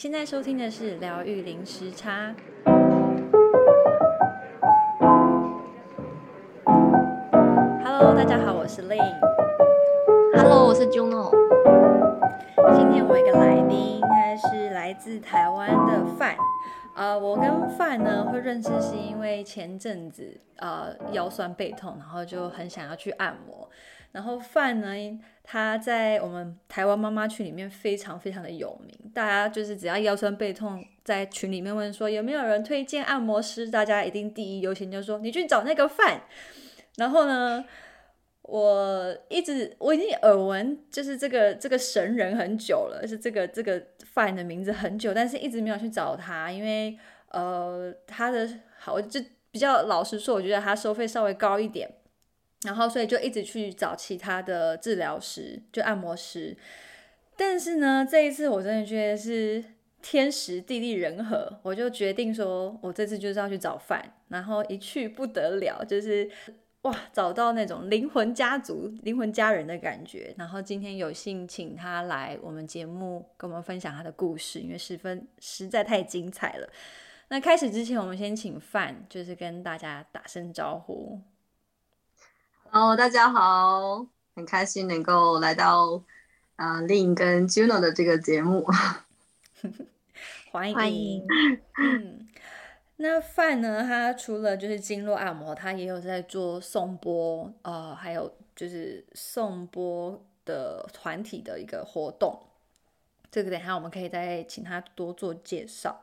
现在收听的是疗愈零时差。Hello，大家好，我是 Lynn。Hello，我是 Juno。今天我有一个来宾，他是来自台湾的范。呃，我跟范呢会认识，是因为前阵子呃腰酸背痛，然后就很想要去按摩。然后范呢，他在我们台湾妈妈群里面非常非常的有名，大家就是只要腰酸背痛，在群里面问说有没有人推荐按摩师，大家一定第一优先就说你去找那个范。然后呢，我一直我已经耳闻就是这个这个神人很久了，是这个这个范的名字很久，但是一直没有去找他，因为呃他的好就比较老实说，我觉得他收费稍微高一点。然后，所以就一直去找其他的治疗师，就按摩师。但是呢，这一次我真的觉得是天时地利人和，我就决定说，我这次就是要去找范。然后一去不得了，就是哇，找到那种灵魂家族、灵魂家人的感觉。然后今天有幸请他来我们节目，跟我们分享他的故事，因为十分实在太精彩了。那开始之前，我们先请范，就是跟大家打声招呼。哦，大家好，很开心能够来到啊 Lynn 跟 Juno 的这个节目，欢迎欢迎。嗯，那范呢？他除了就是经络按摩，他也有在做颂钵，呃，还有就是颂钵的团体的一个活动。这个等一下我们可以再请他多做介绍。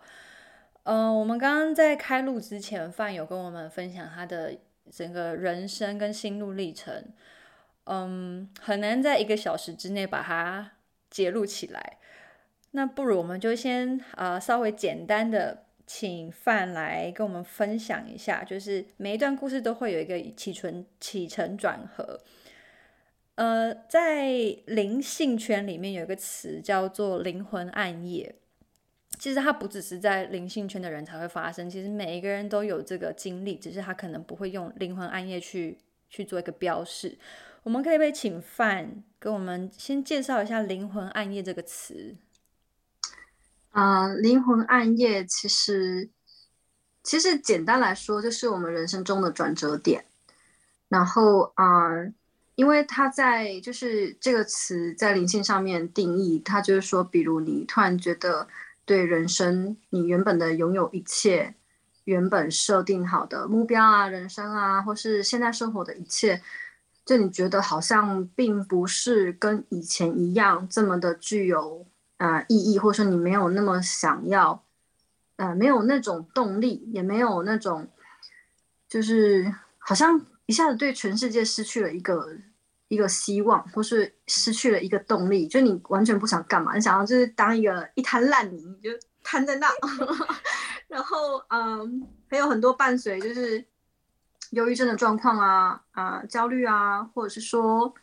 呃，我们刚刚在开录之前，范有跟我们分享他的。整个人生跟心路历程，嗯，很难在一个小时之内把它揭露起来。那不如我们就先呃稍微简单的请范来跟我们分享一下，就是每一段故事都会有一个起承起承转合。呃，在灵性圈里面有一个词叫做灵魂暗夜。其实它不只是在灵性圈的人才会发生，其实每一个人都有这个经历，只是他可能不会用灵魂暗夜去去做一个标示。我们可以不可以请范跟我们先介绍一下灵魂暗夜这个词？啊、灵魂暗夜其实其实简单来说就是我们人生中的转折点。然后啊、因为它在就是这个词在灵性上面定义，它就是说，比如你突然觉得。对人生，你原本的拥有一切，原本设定好的目标啊，人生啊，或是现在生活的一切，就你觉得好像并不是跟以前一样这么的具有啊、呃、意义，或者说你没有那么想要，呃，没有那种动力，也没有那种，就是好像一下子对全世界失去了一个。一个希望，或是失去了一个动力，就你完全不想干嘛，你想要就是当一个一滩烂泥，就瘫在那。然后，嗯，还有很多伴随就是忧郁症的状况啊，啊、焦虑啊，或者是说，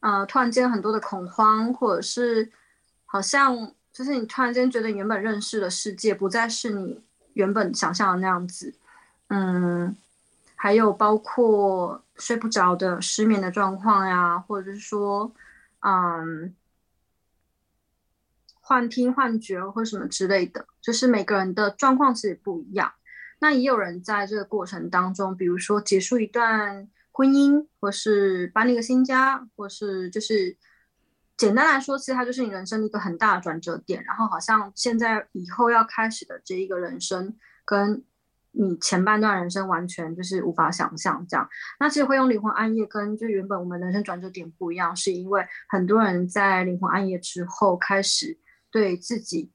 呃，突然间很多的恐慌，或者是好像就是你突然间觉得原本认识的世界不再是你原本想象的那样子，嗯。还有包括睡不着的失眠的状况呀，或者是说，嗯，幻听、幻觉或什么之类的，就是每个人的状况其实不一样。那也有人在这个过程当中，比如说结束一段婚姻，或是搬了一个新家，或是就是简单来说，其实它就是你人生的一个很大的转折点。然后好像现在以后要开始的这一个人生跟。你前半段人生完全就是无法想象这样，那其实会用灵魂暗夜跟就原本我们人生转折点不一样，是因为很多人在灵魂暗夜之后开始对自己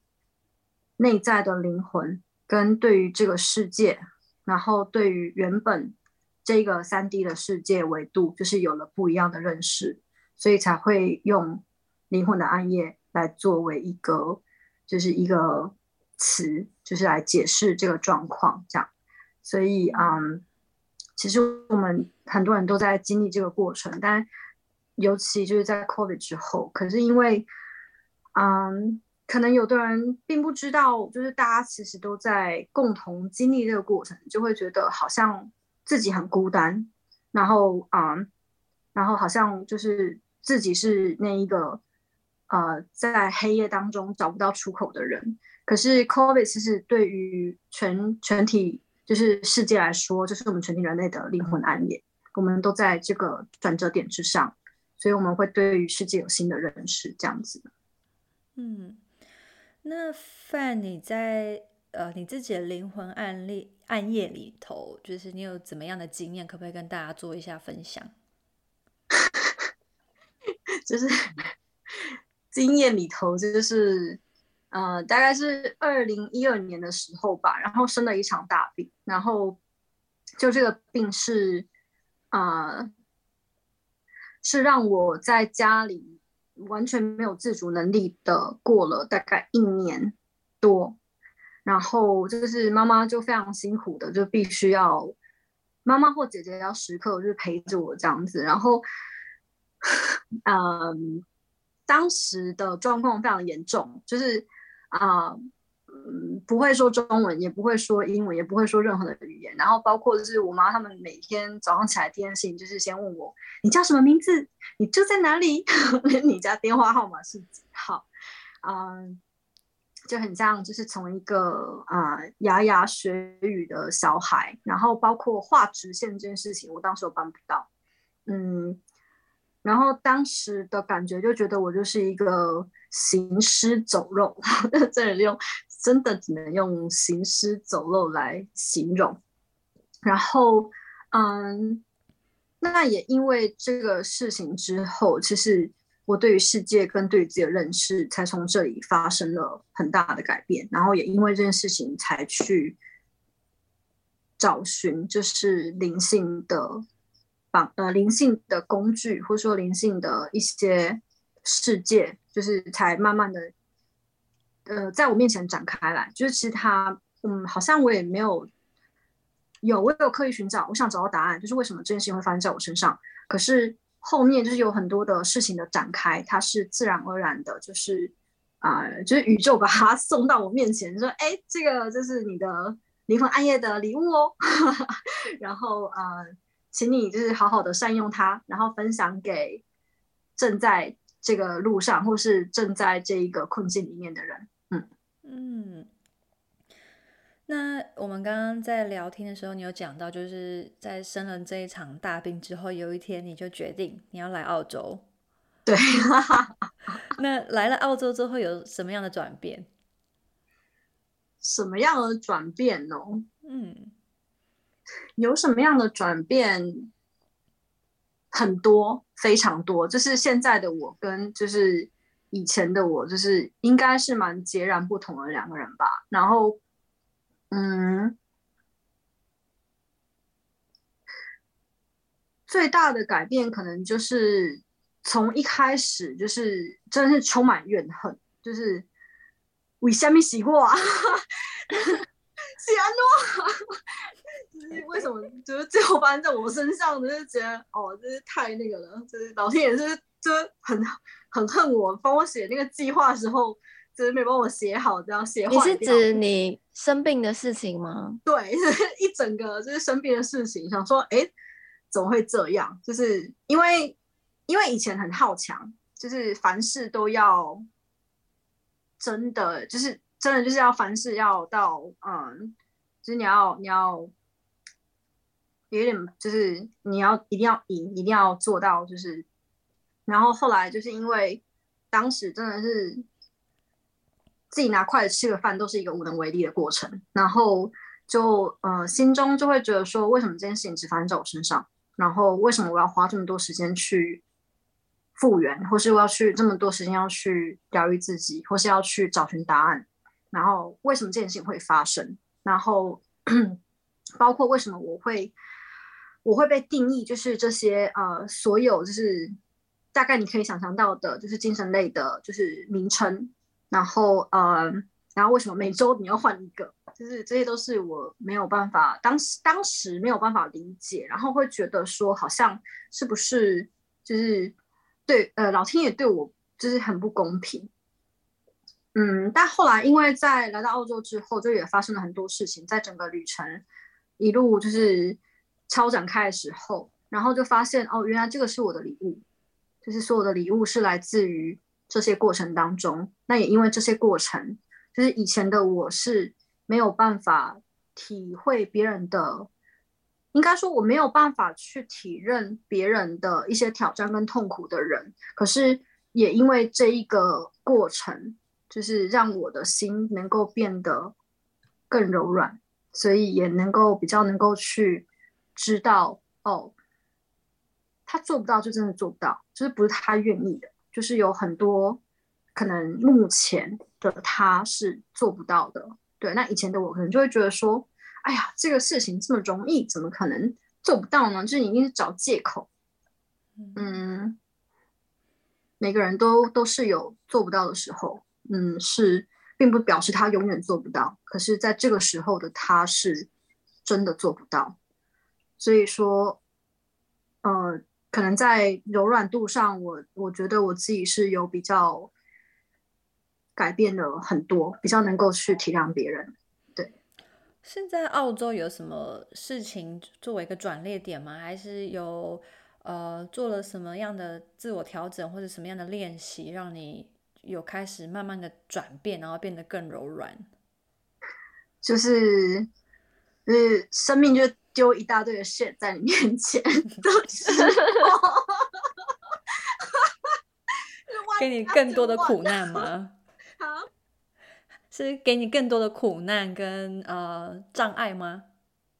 内在的灵魂跟对于这个世界，然后对于原本这个三 D 的世界维度，就是有了不一样的认识，所以才会用灵魂的暗夜来作为一个就是一个。词就是来解释这个状况，这样，所以嗯，其实我们很多人都在经历这个过程，但尤其就是在 COVID 之后，可是因为嗯，可能有的人并不知道，就是大家其实都在共同经历这个过程，就会觉得好像自己很孤单，然后嗯，然后好像就是自己是那一个呃在黑夜当中找不到出口的人。可是 COVID 其实对于全全体就是世界来说，就是我们全体人类的灵魂暗夜。我们都在这个转折点之上，所以我们会对于世界有新的认识，这样子。嗯，那范你在呃你自己的灵魂案例暗夜里头，就是你有怎么样的经验，可不可以跟大家做一下分享？就是经验里头，就是。呃，大概是二零一二年的时候吧，然后生了一场大病，然后就这个病是，呃，是让我在家里完全没有自主能力的过了大概一年多，然后就是妈妈就非常辛苦的，就必须要妈妈或姐姐要时刻就是陪着我这样子，然后，嗯、当时的状况非常严重，就是。啊，嗯，不会说中文，也不会说英文，也不会说任何的语言。然后包括就是我妈他们每天早上起来第一件事情就是先问我，你叫什么名字？你住在哪里？你家电话号码是几号？嗯，就很像就是从一个啊牙牙学语的小孩，然后包括画直线这件事情，我当时我办不到。嗯，然后当时的感觉就觉得我就是一个。行尸走肉，这里用真的只能用行尸走肉来形容。然后，嗯，那也因为这个事情之后，其实我对于世界跟对于自己的认识，才从这里发生了很大的改变。然后也因为这件事情，才去找寻就是灵性的呃灵性的工具，或者说灵性的一些。世界就是才慢慢的，呃，在我面前展开来。就是其实他，嗯，好像我也没有有，我有刻意寻找，我想找到答案，就是为什么这件事情会发生在我身上。可是后面就是有很多的事情的展开，它是自然而然的，就是啊、就是宇宙把它 送到我面前，说，哎，这个就是你的灵魂暗夜的礼物哦。然后啊、请你就是好好的善用它，然后分享给正在。这个路上，或是正在这一个困境里面的人，嗯嗯。那我们刚刚在聊天的时候，你有讲到，就是在生了这一场大病之后，有一天你就决定你要来澳洲。对，那来了澳洲之后有什么样的转变？什么样的转变呢？嗯，有什么样的转变？很多，非常多，就是现在的我跟就是以前的我，就是应该是蛮截然不同的两个人吧。然后，嗯，最大的改变可能就是从一开始就是真的是充满怨恨，就是为什么是我啊？是安诺。就是为什么，就是最后发生在我身上，就是觉得哦，真是太那个了，就是老天爷是就是很很恨我，帮我写那个计划时候，就是没帮我写好，这样写坏。你是指你生病的事情吗？对，就是一整个就是生病的事情，想说，哎，怎么会这样？就是因为因为以前很好强，就是凡事都要真的，就是真的就是要凡事要到嗯，就是你要你要。有点就是你要一定要赢，一定要做到，就是，然后后来就是因为当时真的是自己拿筷子吃个饭都是一个无能为力的过程，然后就呃心中就会觉得说，为什么这件事情只发生在我身上？然后为什么我要花这么多时间去复原，或是我要去这么多时间要去疗愈自己，或是要去找寻答案？然后为什么这件事情会发生？然后 包括为什么我会。我会被定义，就是这些呃，所有就是大概你可以想象到的，就是精神类的，就是名称。然后呃，然后为什么每周你要换一个？就是这些都是我没有办法，当时当时没有办法理解，然后会觉得说，好像是不是就是对呃，老天爷对我就是很不公平。嗯，但后来因为在来到澳洲之后，就也发生了很多事情，在整个旅程一路就是。超展开的时候，然后就发现哦，原来这个是我的礼物，就是所有的礼物是来自于这些过程当中，那也因为这些过程，就是以前的我是没有办法体会别人的，应该说我没有办法去体认别人的一些挑战跟痛苦的人。可是也因为这一个过程，就是让我的心能够变得更柔软，所以也能够比较能够去知道哦，他做不到就真的做不到，就是不是他愿意的。就是有很多可能目前的他是做不到的，对。那以前的我可能就会觉得说，哎呀，这个事情这么容易，怎么可能做不到呢？就是你一定是找借口。嗯，每个人都都是有做不到的时候，嗯，是并不表示他永远做不到。可是在这个时候的他是真的做不到，所以说，呃。可能在柔软度上，我我觉得我自己是有比较改变了很多，比较能够去体谅别人。对，现在澳洲有什么事情作为一个转捩点吗？还是有呃做了什么样的自我调整，或者什么样的练习，让你有开始慢慢的转变，然后变得更柔软？就是，就是生命就。丢一大堆的 shit 在你面前，都是 给你更多的苦难 吗？好，是给你更多的苦难跟呃障碍吗？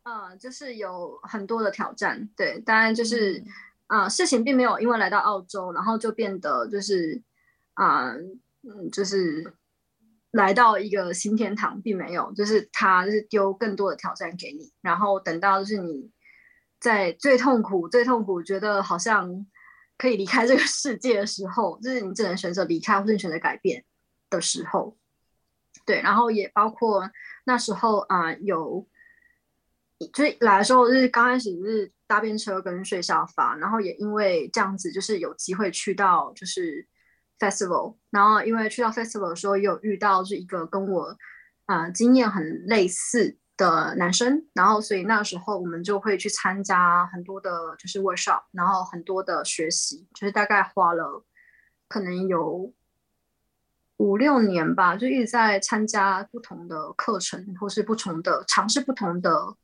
嗯，就是有很多的挑战。对，当然就是啊、嗯呃，事情并没有因为来到澳洲，然后就变得就是啊、呃，嗯，就是。来到一个新天堂，并没有，就是他就是丢更多的挑战给你，然后等到就是你在最痛苦、最痛苦，觉得好像可以离开这个世界的时候，就是你只能选择离开，或是你选择改变的时候。对，然后也包括那时候啊、有就是来的时候，就是刚开始是搭便车跟睡沙发，然后也因为这样子，就是有机会去到就是。Festival，然后因为去到 Festival 的时候，也有遇到是一个跟我啊、经验很类似的男生，然后所以那时候我们就会去参加很多的，就是 workshop，然后很多的学习，就是大概花了可能有五六年吧，就一直在参加不同的课程，或是不同的尝试不同的，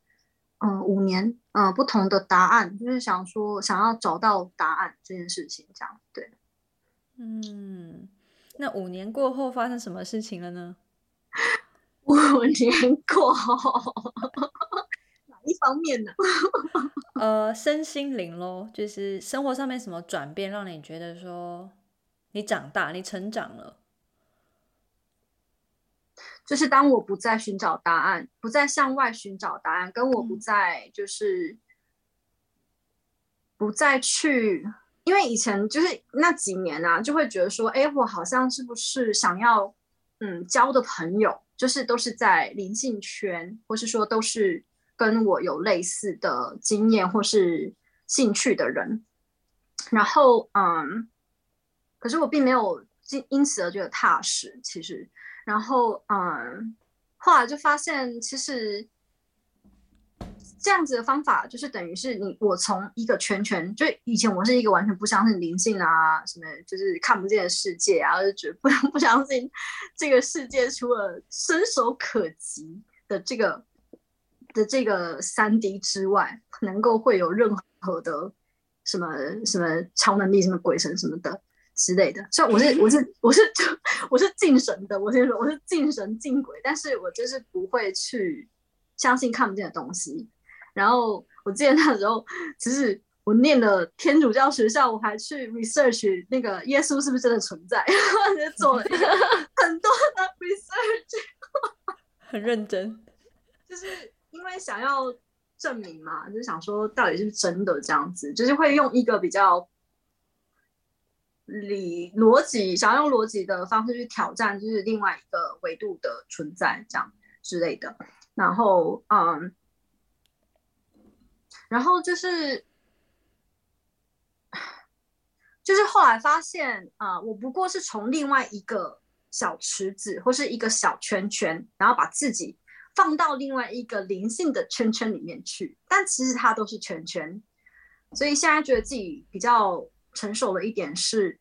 嗯，五年，嗯，不同的答案，就是想说想要找到答案这件事情，这样对。嗯，那五年过后发生什么事情了呢？五年过后，哪一方面呢？呃，身心灵咯，就是生活上面什么转变，让你觉得说你长大，你成长了。就是当我不再寻找答案，不再向外寻找答案，跟我不再就是、嗯、不再去。因为以前就是那几年啊，就会觉得说，哎，我好像是不是想要，嗯，交的朋友，就是都是在灵性圈，或是说都是跟我有类似的经验或是兴趣的人。然后，嗯，可是我并没有因因此而觉得踏实，其实。然后，嗯，后来就发现，其实。这样子的方法就是等于是你我从一个圈圈，就以前我是一个完全不相信灵性啊，什么就是看不见的世界啊，就觉得不 不相信这个世界除了伸手可及的这个的这个三 D 之外，能够会有任何的什么什么超能力、什么鬼神什么的之类的。所以我是我是我是我是敬神的，我先说我是敬神敬鬼，但是我就是不会去相信看不见的东西。然后我记得那时候，其实我念了天主教学校，我还去 research 那个耶稣是不是真的存在，然后就做了 很多的 research，很认真，就是因为想要证明嘛，就是想说到底是不是真的这样子，就是会用一个比较理逻辑，想要用逻辑的方式去挑战，就是另外一个维度的存在这样之类的。然后，嗯。然后就是，就是后来发现啊、我不过是从另外一个小池子或是一个小圈圈，然后把自己放到另外一个灵性的圈圈里面去，但其实它都是圈圈。所以现在觉得自己比较成熟了一点是，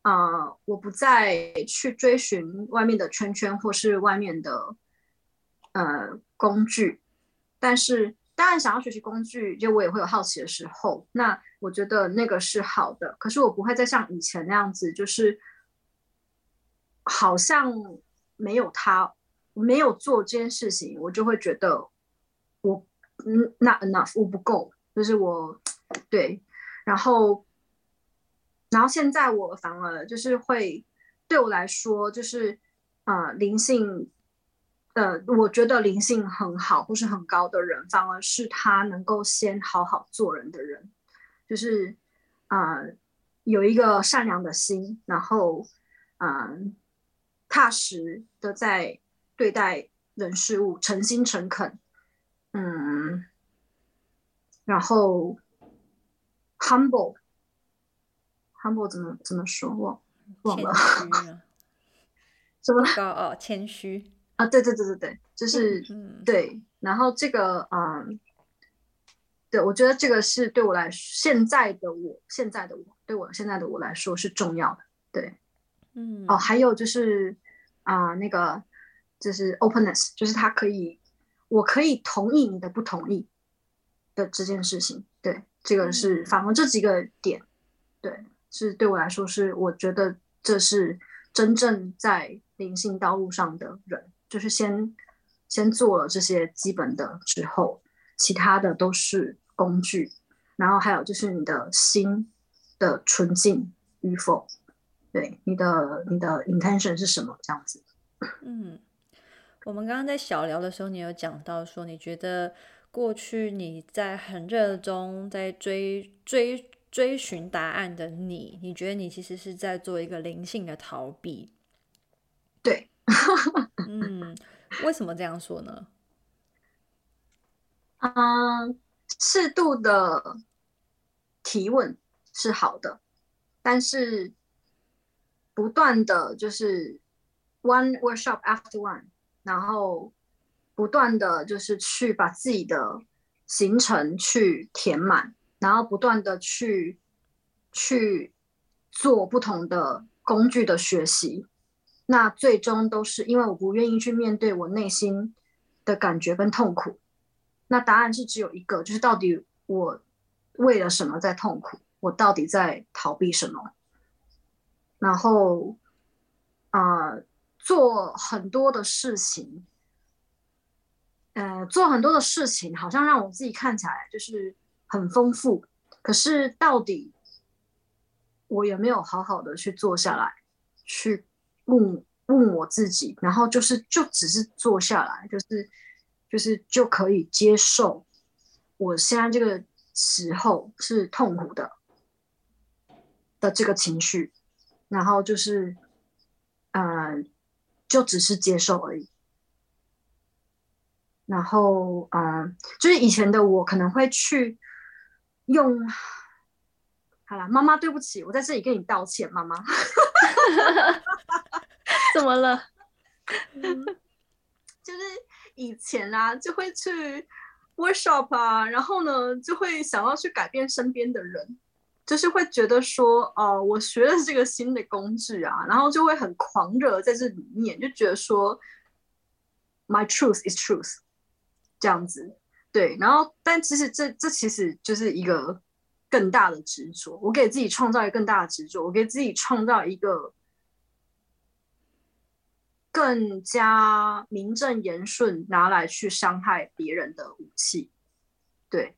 啊、我不再去追寻外面的圈圈或是外面的呃工具，但是当然想要学习工具，就我也会有好奇的时候。那我觉得那个是好的，可是我不会再像以前那样子，就是好像没有他，没有做这件事情，我就会觉得我嗯，not enough，我不够，就是我对，然后。然后现在我反而就是会，对我来说就是，呃，灵性，呃，我觉得灵性很好或是很高的人，反而是他能够先好好做人的人，就是，呃，有一个善良的心，然后，嗯、呃，踏实的在对待人事物，诚心诚恳，嗯，然后，humble。humble 怎么怎么说？忘忘 了。什么高傲、谦虚啊？对对对对对，就是、嗯、对。然后这个嗯，对我觉得这个是对我来现在的我，现在的我对我现在的我来说是重要的。对，嗯。哦，还有就是啊、呃，那个就是 openness，就是他可以，我可以同意你的不同意的这件事情。对，这个是反而这几个点，对。是对我来说，是我觉得这是真正在灵性道路上的人，就是先先做了这些基本的之后，其他的都是工具。然后还有就是你的心的纯净与否，对你的你的 intention 是什么？这样子。嗯，我们刚刚在小聊的时候，你有讲到说，你觉得过去你在很热衷在追追。追寻答案的你，你觉得你其实是在做一个灵性的逃避？对，嗯，为什么这样说呢？嗯，适度的提问是好的，但是不断的就是 one workshop after one，然后不断的就是去把自己的行程去填满。然后不断的去去做不同的工具的学习，那最终都是因为我不愿意去面对我内心的感觉跟痛苦。那答案是只有一个，就是到底我为了什么在痛苦？我到底在逃避什么？然后啊、呃，做很多的事情，呃，做很多的事情，好像让我自己看起来就是。很丰富，可是到底我有没有好好的去坐下来，去问问我自己，然后就是就只是坐下来，就是就是就可以接受我现在这个时候是痛苦的的这个情绪，然后就是嗯、呃，就只是接受而已。然后嗯、呃，就是以前的我可能会去。用好了，妈妈，对不起，我在这里跟你道歉，妈妈。怎么了？就是以前啊，就会去 workshop 啊，然后呢，就会想要去改变身边的人，就是会觉得说，哦、呃，我学了这个新的工具啊，然后就会很狂热在这里面，就觉得说，my truth is truth，这样子。对，然后，但其实这这其实就是一个更大的执着。我给自己创造一个更大的执着，我给自己创造一个更加名正言顺拿来去伤害别人的武器。对，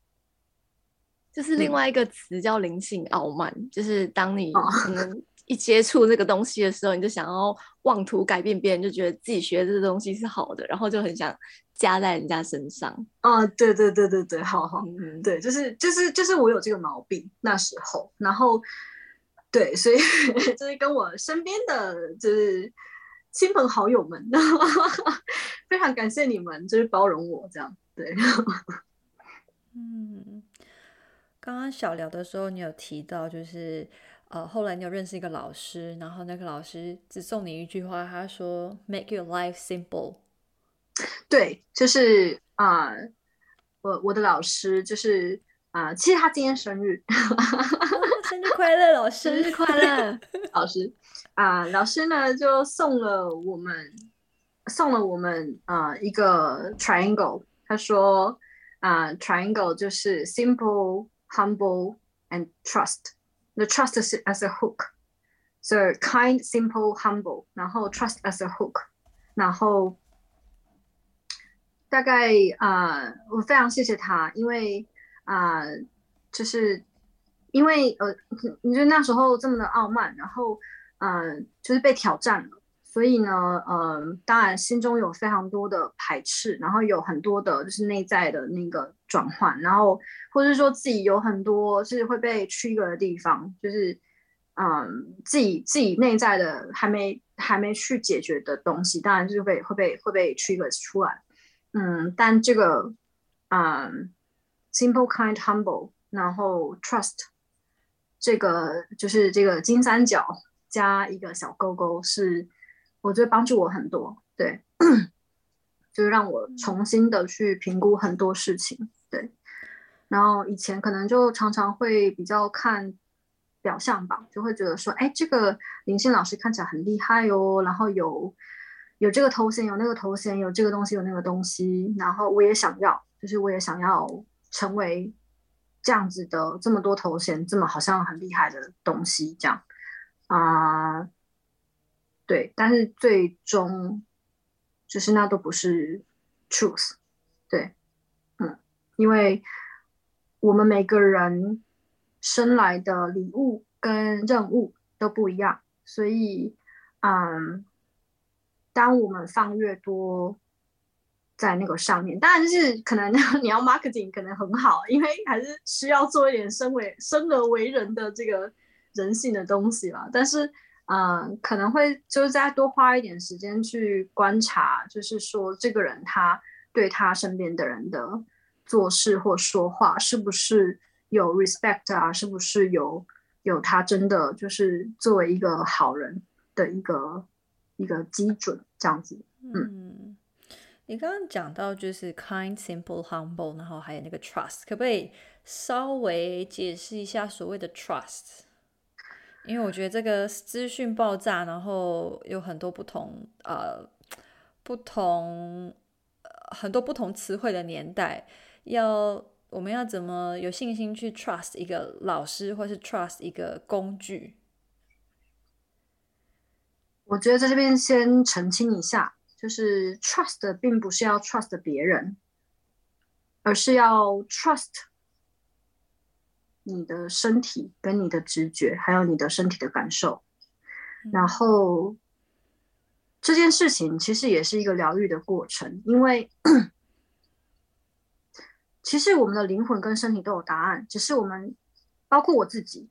就是另外一个词叫灵性傲慢，嗯、就是当你可能一接触这个东西的时候，你就想要妄图改变别人，就觉得自己学的这个东西是好的，然后就很想。加在人家身上啊，对对对对对，好好，嗯，对，就是就是就是我有这个毛病那时候，然后对，所以 就是跟我身边的就是亲朋好友们，非常感谢你们，就是包容我这样，对，嗯，刚刚小聊的时候，你有提到就是呃，后来你有认识一个老师，然后那个老师只送你一句话，他说 “Make your life simple”。对，就是啊、呃，我我的老师就是啊、呃，其实他今天生日，生日快乐，老师，生日快乐，老师啊、呃，老师呢就送了我们送了我们啊、呃、一个 triangle，他说啊、呃、triangle 就是 simple humble and trust，the trust is as a hook，so kind simple humble，然后 trust as a hook，然后大概啊、呃、我非常谢谢他，因为。啊、呃，就是因为呃，你就那时候这么的傲慢，然后呃，就是被挑战了，所以呢，呃，当然心中有非常多的排斥，然后有很多的就是内在的那个转换，然后或者是说自己有很多是会被 trigger 的地方，就是嗯、自己自己内在的还没还没去解决的东西，当然就是被会被会被 trigger 出来，嗯，但这个嗯。Simple, kind, humble，然后 trust，这个就是这个金三角加一个小勾勾，是我觉得帮助我很多，对，就是让我重新的去评估很多事情，对。然后以前可能就常常会比较看表象吧，就会觉得说，哎，这个林信老师看起来很厉害哦，然后有有这个头衔，有那个头衔，有这个东西，有那个东西，然后我也想要，就是我也想要。成为这样子的这么多头衔，这么好像很厉害的东西，这样啊、对，但是最终就是那都不是 truth，对，嗯，因为我们每个人生来的礼物跟任务都不一样，所以，嗯，当我们放越多。在那个上面，当然是可能 你要 marketing 可能很好，因为还是需要做一点生为生而为人的这个人性的东西吧。但是，嗯、可能会就是再多花一点时间去观察，就是说这个人他对他身边的人的做事或说话是不是有 respect 啊？是不是有有他真的就是作为一个好人的一个一个基准这样子，嗯你刚刚讲到就是 kind, simple, humble，然后还有那个 trust，可不可以稍微解释一下所谓的 trust？因为我觉得这个资讯爆炸，然后有很多不同呃不同很多不同词汇的年代，要我们要怎么有信心去 trust 一个老师，或是 trust 一个工具？我觉得在这边先澄清一下。就是 trust 并不是要 trust 别人，而是要 trust 你的身体跟你的直觉，还有你的身体的感受。然后这件事情其实也是一个疗愈的过程，因为其实我们的灵魂跟身体都有答案，只是我们，包括我自己，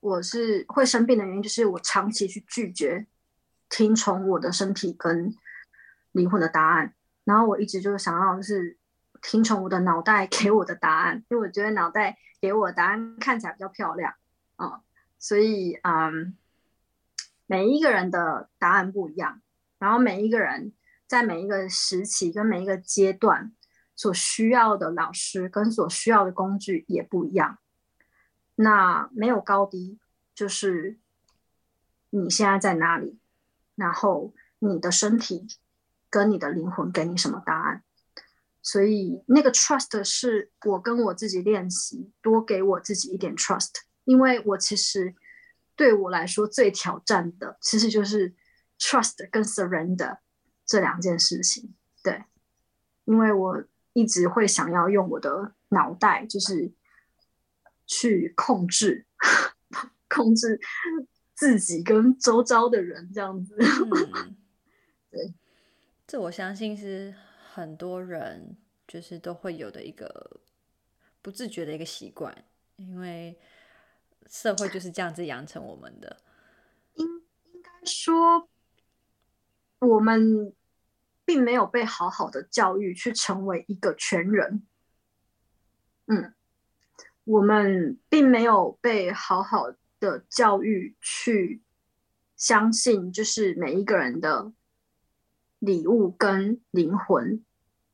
我是会生病的原因，就是我长期去拒绝听从我的身体跟。灵魂的答案，然后我一直就是想要就是听从我的脑袋给我的答案，因为我觉得脑袋给我的答案看起来比较漂亮啊、所以嗯，每一个人的答案不一样，然后每一个人在每一个时期跟每一个阶段所需要的老师跟所需要的工具也不一样，那没有高低，就是你现在在哪里，然后你的身体。跟你的灵魂给你什么答案？所以那个 trust 是我跟我自己练习，多给我自己一点 trust，因为我其实对我来说最挑战的，其实就是 trust 跟 surrender 这两件事情。对，因为我一直会想要用我的脑袋，就是去控制 控制自己跟周遭的人这样子。嗯、对。这我相信是很多人就是都会有的一个不自觉的一个习惯，因为社会就是这样子养成我们的。应应该说，我们并没有被好好的教育去成为一个全人。嗯，我们并没有被好好的教育去相信，就是每一个人的。礼物跟灵魂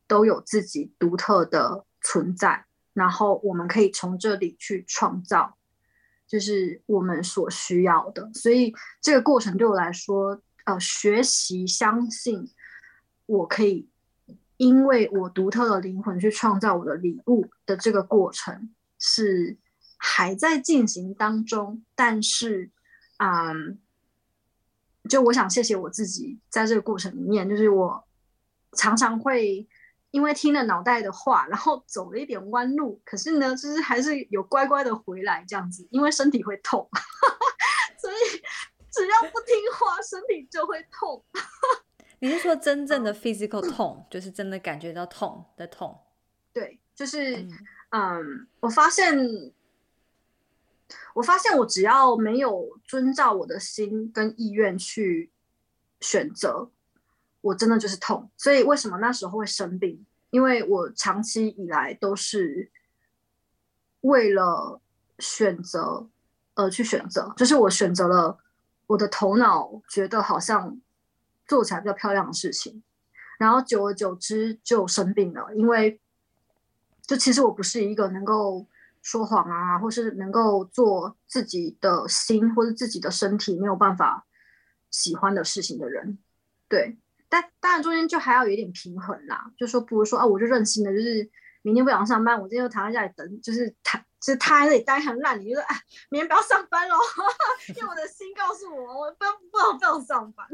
都有自己独特的存在，然后我们可以从这里去创造，就是我们所需要的。所以这个过程对我来说，呃，学习相信我可以，因为我独特的灵魂去创造我的礼物的这个过程是还在进行当中，但是，嗯。就我想谢谢我自己，在这个过程里面，就是我常常会因为听了脑袋的话，然后走了一点弯路，可是呢，就是还是有乖乖的回来这样子，因为身体会痛，所以只要不听话，身体就会痛。你是说真正的 physical 痛，就是真的感觉到痛的痛？对，就是嗯，嗯，我发现。我发现，我只要没有遵照我的心跟意愿去选择，我真的就是痛。所以为什么那时候会生病？因为我长期以来都是为了选择而去选择，就是我选择了我的头脑觉得好像做起来比较漂亮的事情，然后久而久之就生病了。因为就其实我不是一个能够。说谎啊，或是能够做自己的心或者自己的身体没有办法喜欢的事情的人，对，但当然中间就还要有一点平衡啦。就说不如说啊，我就任性的，就是明天不想上班，我今天就躺在家里等，就是躺，就是躺在那里待很烂，你就说哎，明天不要上班喽，因为我的心告诉我，我不要不要不要上班，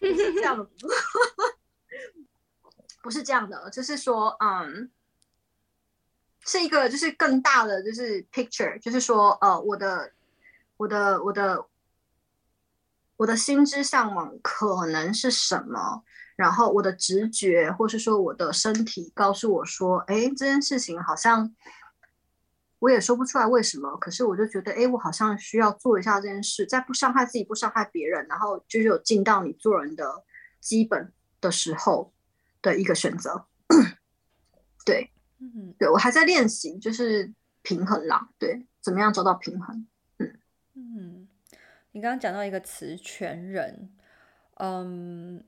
不 是这样的，不是这样的，就是说嗯。是一个，就是更大的，就是 picture，就是说，呃，我的，我的，我的，我的心之向往可能是什么？然后我的直觉，或是说我的身体告诉我说，哎，这件事情好像我也说不出来为什么，可是我就觉得，哎，我好像需要做一下这件事，在不伤害自己、不伤害别人，然后就是有尽到你做人的基本的时候的一个选择，对。嗯，对，我还在练习，就是平衡啦。对，怎么样找到平衡？嗯嗯，你刚刚讲到一个词“全人”，嗯，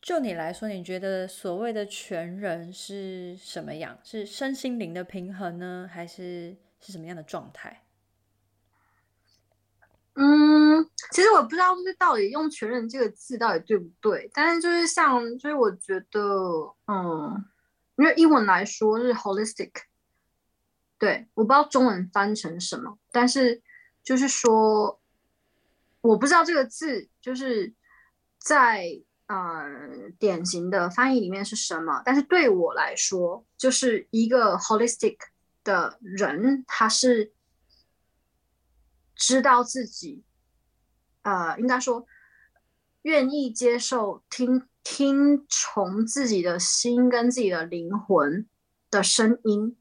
就你来说，你觉得所谓的全人是什么样？是身心灵的平衡呢，还是是什么样的状态？嗯，其实我不知道，就是到底用“全人”这个字到底对不对？但是就是像，就是我觉得，嗯。因为英文来说是 holistic，对，我不知道中文翻成什么，但是就是说，我不知道这个字就是在呃典型的翻译里面是什么，但是对我来说，就是一个 holistic 的人，他是知道自己，呃，应该说愿意接受听。听从自己的心跟自己的灵魂的声音，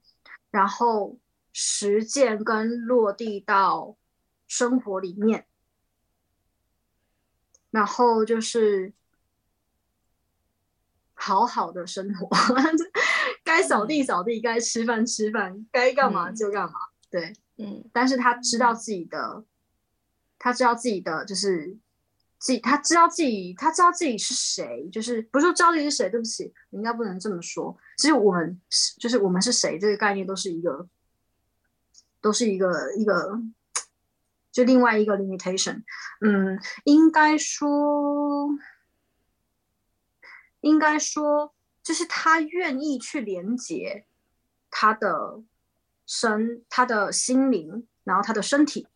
然后实践跟落地到生活里面，然后就是好好的生活，该扫地扫地，该吃饭吃饭，该干嘛就干嘛。嗯、对，嗯，但是他知道自己的，他知道自己的就是。自己他知道自己，他知道自己是谁，就是不是说知道自己是谁，对不起，你应该不能这么说。其实我们是，就是我们是谁这个概念都是一个，都是一个一个，就另外一个 limitation。嗯，应该说，应该说，就是他愿意去连接他的身，他的心灵，然后他的身体，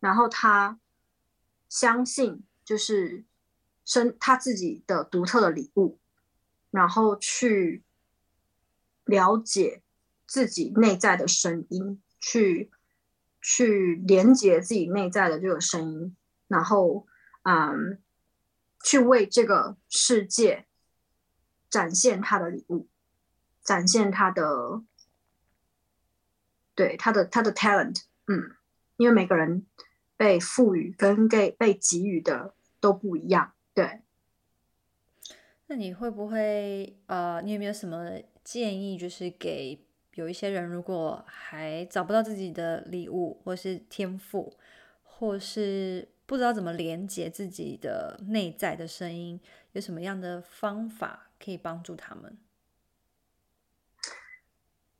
然后他相信。就是生他自己的独特的礼物，然后去了解自己内在的声音，去去连接自己内在的这个声音，然后嗯，去为这个世界展现他的礼物，展现他的对他的他的 talent，嗯，因为每个人被赋予跟给被给予的。都不一样，对。那你会不会呃，你有没有什么建议，就是给有一些人，如果还找不到自己的礼物，或是天赋，或是不知道怎么连接自己的内在的声音，有什么样的方法可以帮助他们？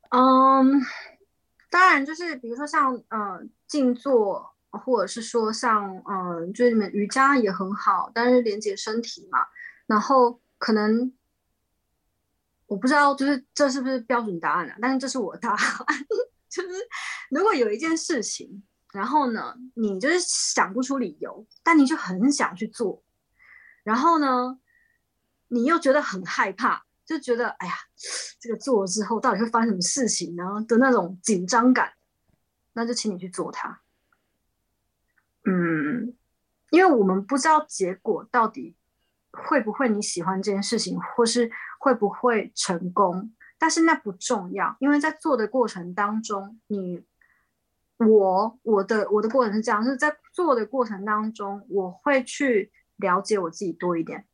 嗯，当然就是比如说像呃静坐，或者是说像嗯、就是你们瑜伽也很好，但是连接身体嘛。然后可能我不知道，就是这是不是标准答案啊？但是这是我的答案，就是如果有一件事情，然后呢，你就是想不出理由，但你就很想去做，然后呢，你又觉得很害怕，就觉得哎呀，这个做了之后到底会发生什么事情呢的那种紧张感，那就请你去做它。嗯，因为我们不知道结果到底。会不会你喜欢这件事情，或是会不会成功？但是那不重要，因为在做的过程当中，你我我的我的过程是这样，是在做的过程当中，我会去了解我自己多一点。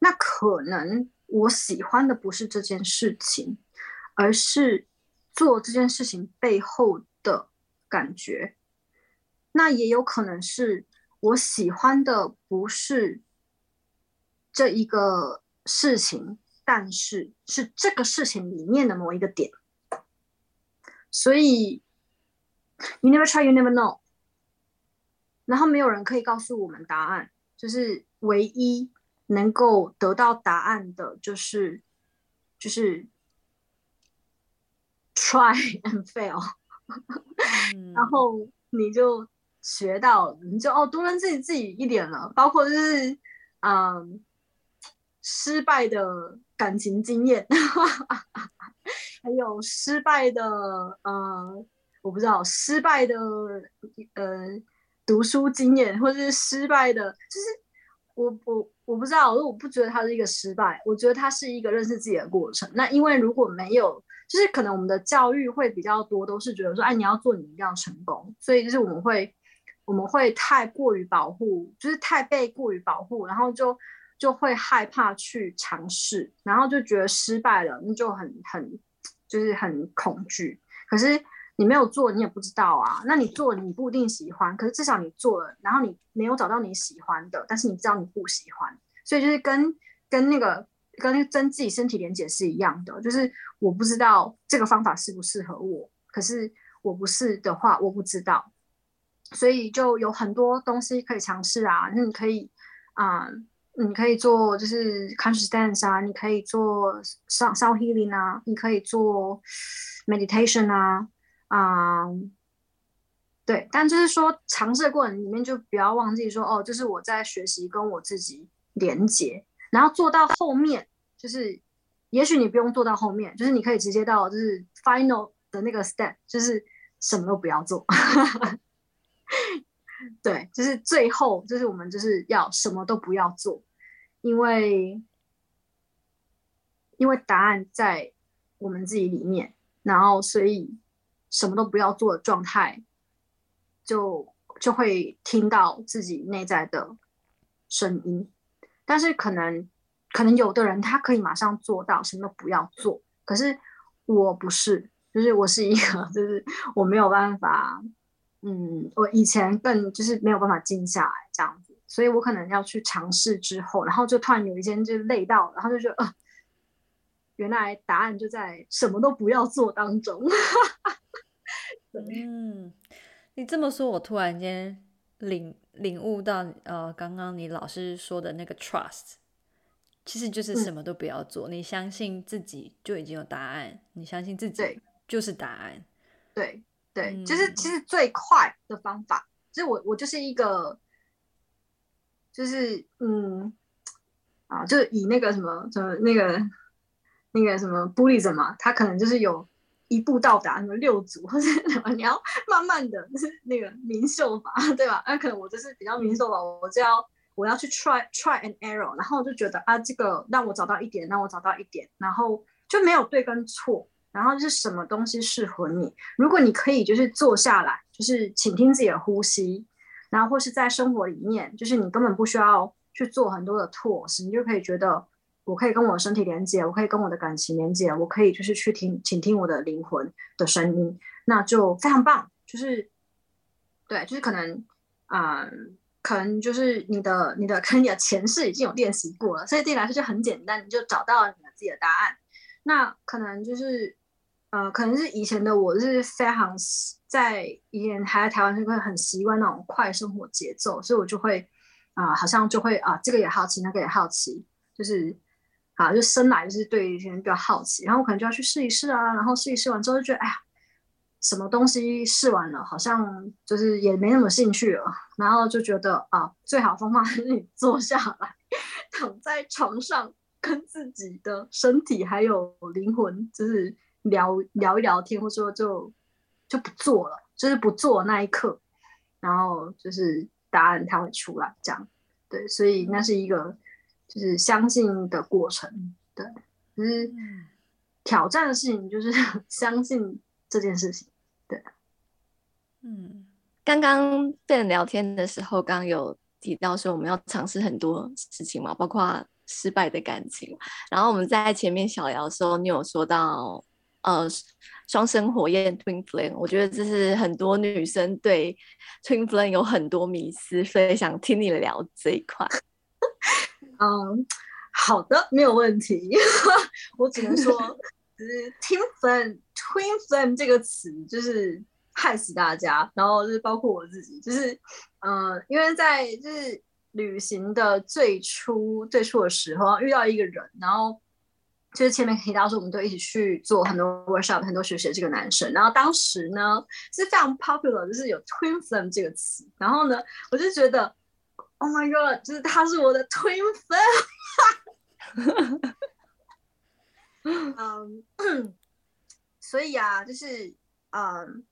那可能我喜欢的不是这件事情，而是做这件事情背后的感觉。那也有可能是我喜欢的不是。这一个事情，但是是这个事情里面的某一个点，所以 you never try, you never know。然后没有人可以告诉我们答案，就是唯一能够得到答案的，就是就是 try and fail。然后你就学到，你就哦多认自己自己一点了，包括就是嗯。失败的感情经验，还有失败的呃，我不知道失败的呃读书经验，或者是失败的，就是我我我不知道，我我不觉得它是一个失败，我觉得它是一个认识自己的过程。那因为如果没有，就是可能我们的教育会比较多，都是觉得说，哎，你要做，你一定要成功，所以就是我们会我们会太过于保护，就是太被过于保护，然后就。就会害怕去尝试，然后就觉得失败了，那就很很就是很恐惧。可是你没有做，你也不知道啊。那你做，你不一定喜欢。可是至少你做了，然后你没有找到你喜欢的，但是你知道你不喜欢。所以就是跟跟那个跟跟自己身体连接是一样的，就是我不知道这个方法适不适合我。可是我不是的话，我不知道。所以就有很多东西可以尝试啊。那你可以啊。你可以做就是 conscious dance 啊，你可以做 sound healing 啊，你可以做 meditation 啊，啊、对，但就是说尝试的过程里面就不要忘记说哦，就是我在学习跟我自己连接，然后做到后面就是，也许你不用做到后面，就是你可以直接到就是 final 的那个 step，就是什么都不要做。对，就是最后，就是我们就是要什么都不要做，因为因为答案在我们自己里面，然后所以什么都不要做的状态，就就会听到自己内在的声音。但是可能可能有的人他可以马上做到什么都不要做，可是我不是，就是我是一个，就是我没有办法。嗯，我以前更就是没有办法静下来这样子，所以我可能要去尝试之后，然后就突然有一天就累到，然后就觉得，呃，原来答案就在什么都不要做当中。嗯，你这么说，我突然间领领悟到，呃，刚刚你老师说的那个 trust，其实就是什么都不要做，嗯，你相信自己就已经有答案，你相信自己就是答案，对。对对，就是其实最快的方法，就是我我就是一个，就是嗯，啊，就是以那个什么什么那个那个什么 Buddhism 嘛，他可能就是有一步到达什么六组，或者什么你要慢慢的，就是那个明秀法，对吧？那可能我就是比较明秀法，我就要我要去 try try and error，然后我就觉得啊，这个让我找到一点，让我找到一点，然后就没有对跟错。然后是什么东西适合你？如果你可以就是坐下来，就是倾听自己的呼吸，然后或是在生活里面，就是你根本不需要去做很多的措施，你就可以觉得我可以跟我的身体连接，我可以跟我的感情连接，我可以就是去听倾听我的灵魂的声音，那就非常棒。就是对，就是可能啊、可能就是你的你的可能你的前世已经有练习过了，所以对你来说就很简单，你就找到了你的自己的答案。那可能就是。呃，可能是以前的我是非常在以前还在台湾就会很习惯那种快生活节奏，所以我就会啊、好像就会啊，这个也好奇，那个也好奇，就是啊，就生来就是对一些比较好奇，然后我可能就要去试一试啊，然后试一试完之后就觉得，哎呀。什么东西试完了，好像就是也没那么兴趣了，然后就觉得啊，最好方法是你坐下来，躺在床上，跟自己的身体还有灵魂，就是聊聊一聊天，或者说就就不做了，就是不做那一刻，然后就是答案它会出来，这样对，所以那是一个就是相信的过程，对，就是挑战的事情就是 相信这件事情。对，嗯，刚刚跟人聊天的时候，刚刚有提到说我们要尝试很多事情嘛，包括失败的感情。然后我们在前面小聊的时候，你有说到呃双生火焰 （Twin Flame），我觉得这是很多女生对 Twin Flame 有很多迷思，所以想听你聊这一块。嗯，好的，没有问题。我只能说，就是 Twin Flame。Twin flame 这个词就是害死大家，然后就是包括我自己，就是嗯、呃，因为在就是旅行的最初最初的时候遇到一个人，然后就是前面提到说我们都一起去做很多 workshop，很多学习的这个男生，然后当时呢是非常 popular，就是有 Twin flame 这个词，然后呢我就觉得 Oh my God，就是他是我的 Twin flame，嗯。um, 所以啊，就是嗯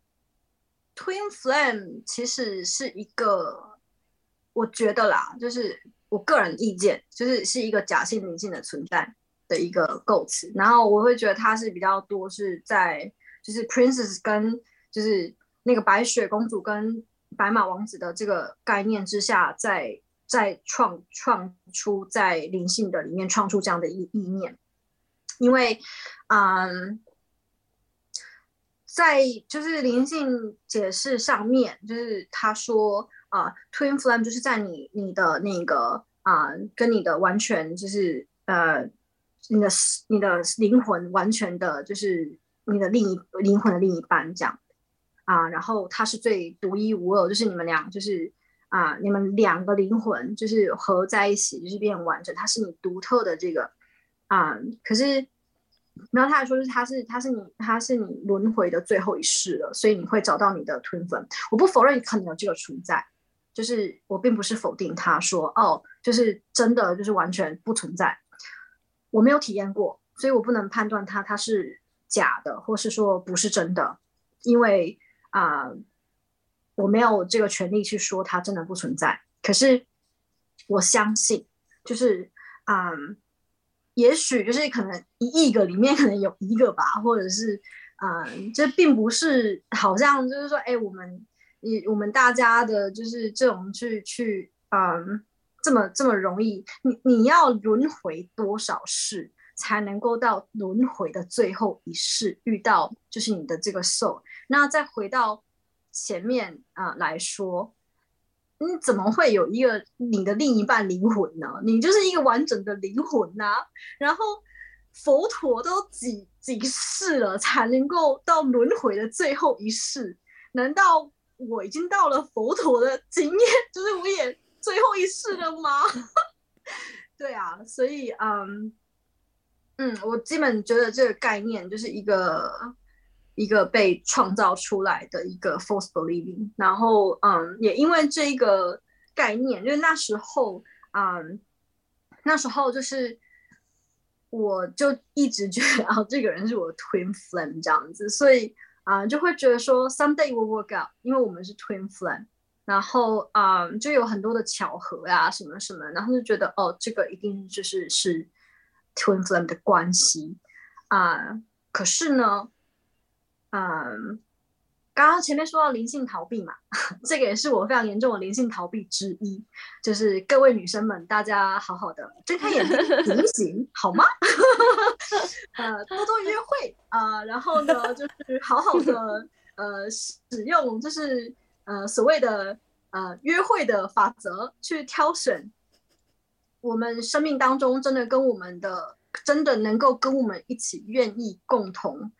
，Twin Flame 其实是一个，我觉得啦，就是我个人意见，就是是一个假性灵性的存在。的一个构词。然后我会觉得它是比较多是在就是 Princess 跟就是那个白雪公主跟白马王子的这个概念之下，在在创创出在灵性的里面创出这样的意意念，因为嗯。在就是灵性解释上面，就是他说啊、，Twin Flame 就是在你你的那个啊、跟你的完全就是呃，你的你的灵魂完全的，就是你的另一灵魂的另一半这样啊、然后他是最独一无二，就是你们俩就是啊、你们两个灵魂就是合在一起，就是变完整，它是你独特的这个啊、可是。然后他还说，是他是他是你他是你轮回的最后一世了，所以你会找到你的 twin flame。我不否认可能有这个存在，就是我并不是否定他说哦，就是真的就是完全不存在。我没有体验过，所以我不能判断它，它是假的，或是说不是真的，因为啊、我没有这个权利去说它真的不存在。可是我相信，就是啊。也许就是可能一亿个里面可能有一个吧，或者是，嗯，这并不是好像就是说，哎，我们，你我们大家的就是这种去去，嗯，这么这么容易，你你要轮回多少世才能够到轮回的最后一世遇到就是你的这个寿那再回到前面啊，来说。你怎么会有一个你的另一半灵魂呢？你就是一个完整的灵魂呐、然后佛陀都几几世了才能够到轮回的最后一世？难道我已经到了佛陀的经验，就是我也最后一世了吗？对啊，所以嗯嗯，我基本觉得这个概念就是一个。一个被创造出来的一个 false believing，然后嗯，也因为这一个概念，因为那时候嗯，那时候就是我就一直觉得啊，这个人是我 twin flame 这样子，所以啊、就会觉得说 someday will work out，因为我们是 twin flame，然后啊、就有很多的巧合呀、啊，什么什么，然后就觉得哦，这个一定就是是 twin flame 的关系啊、可是呢。嗯，刚刚前面说到灵性逃避嘛，这个也是我非常严重的灵性逃避之一。就是各位女生们，大家好好的睁开眼睛醒醒，好吗？呃，多多约会啊、然后呢，就是好好的呃使用，就是呃所谓的呃约会的法则去挑选我们生命当中真的跟我们的真的能够跟我们一起愿意共同。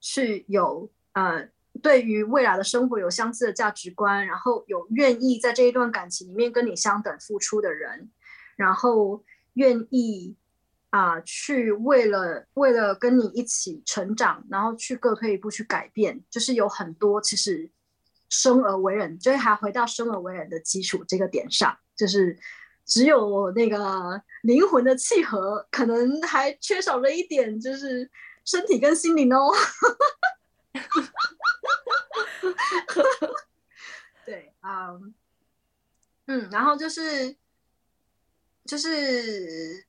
去有呃对于未来的生活有相似的价值观，然后有愿意在这一段感情里面跟你相等付出的人，然后愿意啊、去为了为了跟你一起成长，然后去各退一步去改变，就是有很多其实生而为人，就是还回到生而为人的基础这个点上，就是。只有那个灵魂的契合，可能还缺少了一点，就是身体跟心灵哦。对，啊、嗯，然后就是就是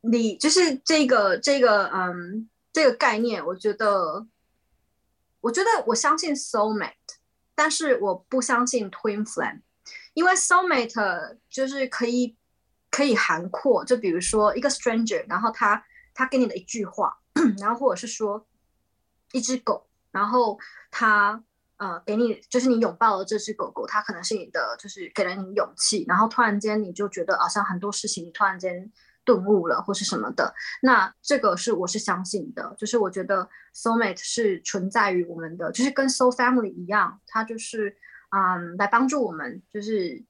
你就是这个这个嗯这个概念，我觉得我觉得我相信 soulmate，但是我不相信 twin flame。因为 soulmate 就是可以可以涵括，就比如说一个 stranger，然后他他给你的一句话，然后或者是说一只狗，然后他呃给你就是你拥抱了这只狗狗，它可能是你的就是给了你勇气，然后突然间你就觉得好像很多事情你突然间顿悟了或是什么的，那这个是我是相信的，就是我觉得 soulmate 是存在于我们的，就是跟 soul family 一样，它就是。嗯，来帮助我们，就是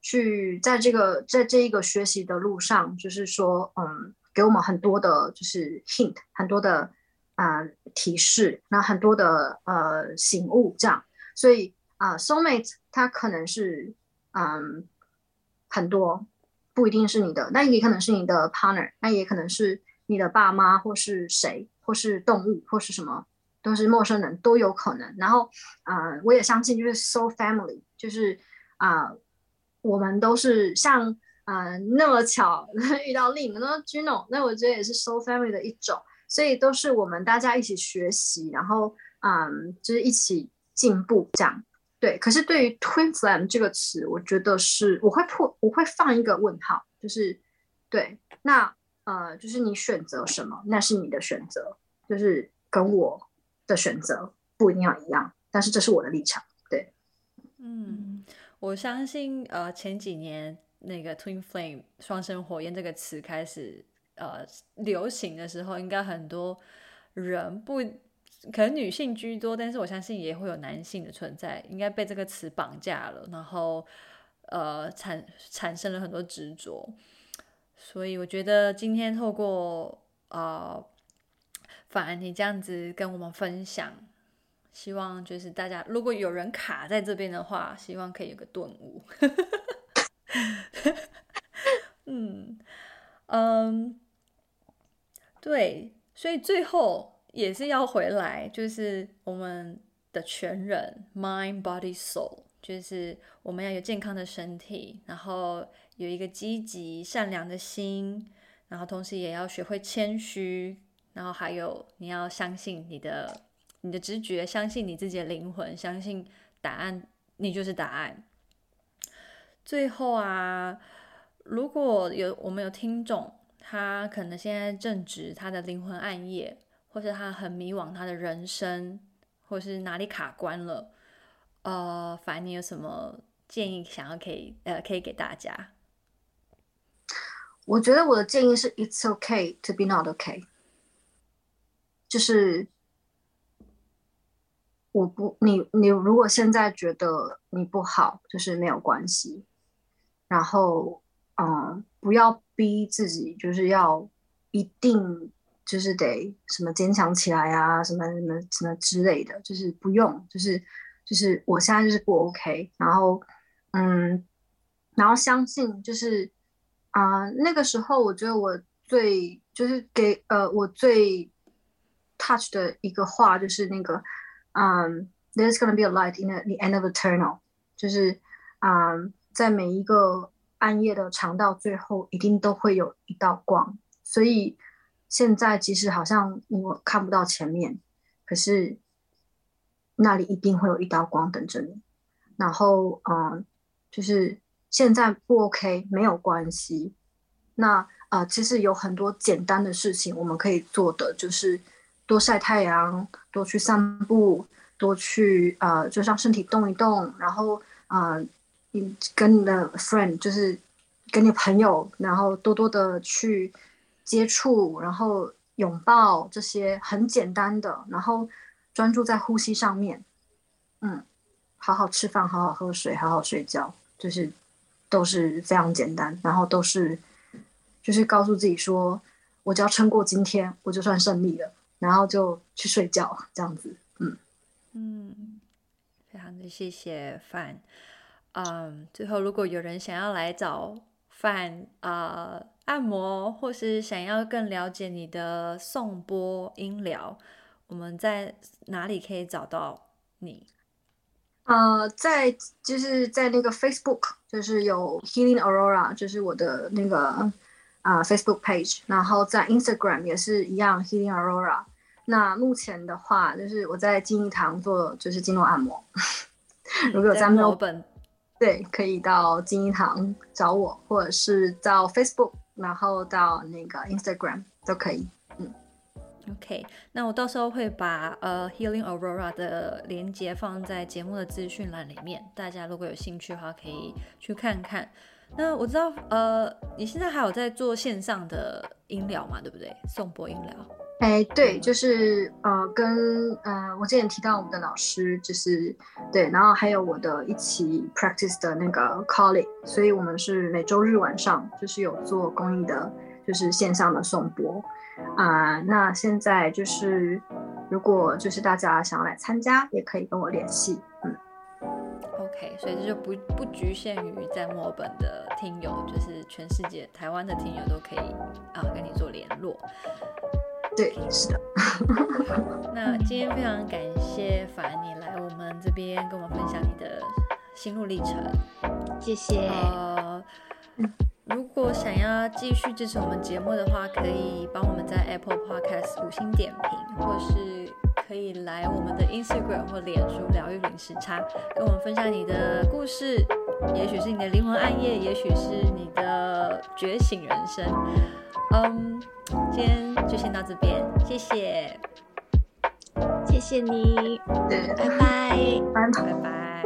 去在这个在这一个学习的路上，就是说，嗯，给我们很多的，就是 hint，很多的啊、提示，那很多的呃醒悟，这样。所以啊、，soulmate 它可能是嗯很多，不一定是你的，那也可能是你的 partner，那也可能是你的爸妈，或是谁，或是动物，或是什么。都是陌生人，都有可能。然后，啊、呃，我也相信，就是 so family，就是啊、我们都是像啊、呃、那么巧 遇到另一个那 Juno，那我觉得也是 so family 的一种。所以都是我们大家一起学习，然后嗯、就是一起进步这样。对。可是对于 twin flame 这个词，我觉得是我会破，我会放一个问号，就是对，那呃，就是你选择什么，那是你的选择，就是跟我。的选择不一定要一样，但是这是我的立场。对，嗯，我相信呃前几年那个 twin flame 双生火焰这个词开始呃流行的时候，应该很多人不可能女性居多，但是我相信也会有男性的存在，应该被这个词绑架了，然后呃产产生了很多执着。所以我觉得今天透过呃。反而你这样子跟我们分享，希望就是大家如果有人卡在这边的话，希望可以有个顿悟。嗯嗯，对，所以最后也是要回来，就是我们的全人 mind body soul，就是我们要有健康的身体，然后有一个积极善良的心，然后同时也要学会谦虚。然后还有，你要相信你的你的直觉，相信你自己的灵魂，相信答案，你就是答案。最后啊，如果有我们有听众，他可能现在正值他的灵魂暗夜，或是他很迷惘，他的人生，或是哪里卡关了，呃，反正你有什么建议想要可以呃可以给大家？我觉得我的建议是，It's okay to be not okay。就是我不你你如果现在觉得你不好，就是没有关系。然后嗯，不要逼自己，就是要一定就是得什么坚强起来啊，什么什么什么之类的，就是不用，就是就是我现在就是不 OK。然后嗯，然后相信就是啊、那个时候我觉得我最就是给呃我最。touch 的一个话就是那个，嗯、，There's gonna be a light in the, end of the tunnel，就是，嗯、um,，在每一个暗夜的长道最后，一定都会有一道光。所以现在即使好像我看不到前面，可是那里一定会有一道光等着你。然后，嗯，就是现在不 OK 没有关系。那啊、呃，其实有很多简单的事情我们可以做的，就是。多晒太阳，多去散步，多去呃，就让身体动一动，然后啊，你、跟你的 friend 就是跟你朋友，然后多多的去接触，然后拥抱这些很简单的，然后专注在呼吸上面，嗯，好好吃饭，好好喝水，好好睡觉，就是都是非常简单，然后都是就是告诉自己说，我只要撑过今天，我就算胜利了，然后就去睡觉，这样子，嗯嗯，非常的谢谢范，嗯，最后如果有人想要来找范啊。按摩，或是想要更了解你的颂钵音疗，我们在哪里可以找到你？呃，在就是在那个 Facebook，就是有 Healing Aurora，就是我的那个啊、呃、Facebook page，然后在 Instagram 也是一样 Healing Aurora。那目前的话，就是我在金银堂做就是经络按摩，如果有在墨尔本，对，可以到金银堂找我，或者是到 Facebook。然后到那个 Instagram 都可以，嗯，OK，那我到时候会把呃 Healing Aurora 的连接放在节目的资讯栏里面，大家如果有兴趣的话可以去看看。那我知道呃你现在还有在做线上的音疗嘛，对不对？颂播音疗。哎，对，就是呃，跟呃，我之前提到我们的老师，就是对，然后还有我的一起 practice 的那个 colleague，所以我们是每周日晚上就是有做公益的，就是线上的颂钵啊。那现在就是如果就是大家想要来参加，也可以跟我联系，嗯。OK，所以这就不不局限于在墨尔本的听友，就是全世界台湾的听友都可以啊跟你做联络。对，是的。那今天非常感谢凡你来我们这边跟我们分享你的心路历程，谢谢。呃，如果想要继续支持我们节目的话，可以帮我们在 Apple Podcast 五星点评，或是可以来我们的 Instagram 或脸书疗愈零时差，跟我们分享你的故事，也许是你的灵魂暗夜，也许是你的觉醒人生。嗯，今天就先到这边，谢谢，谢谢你，对，拜拜，拜拜，拜拜。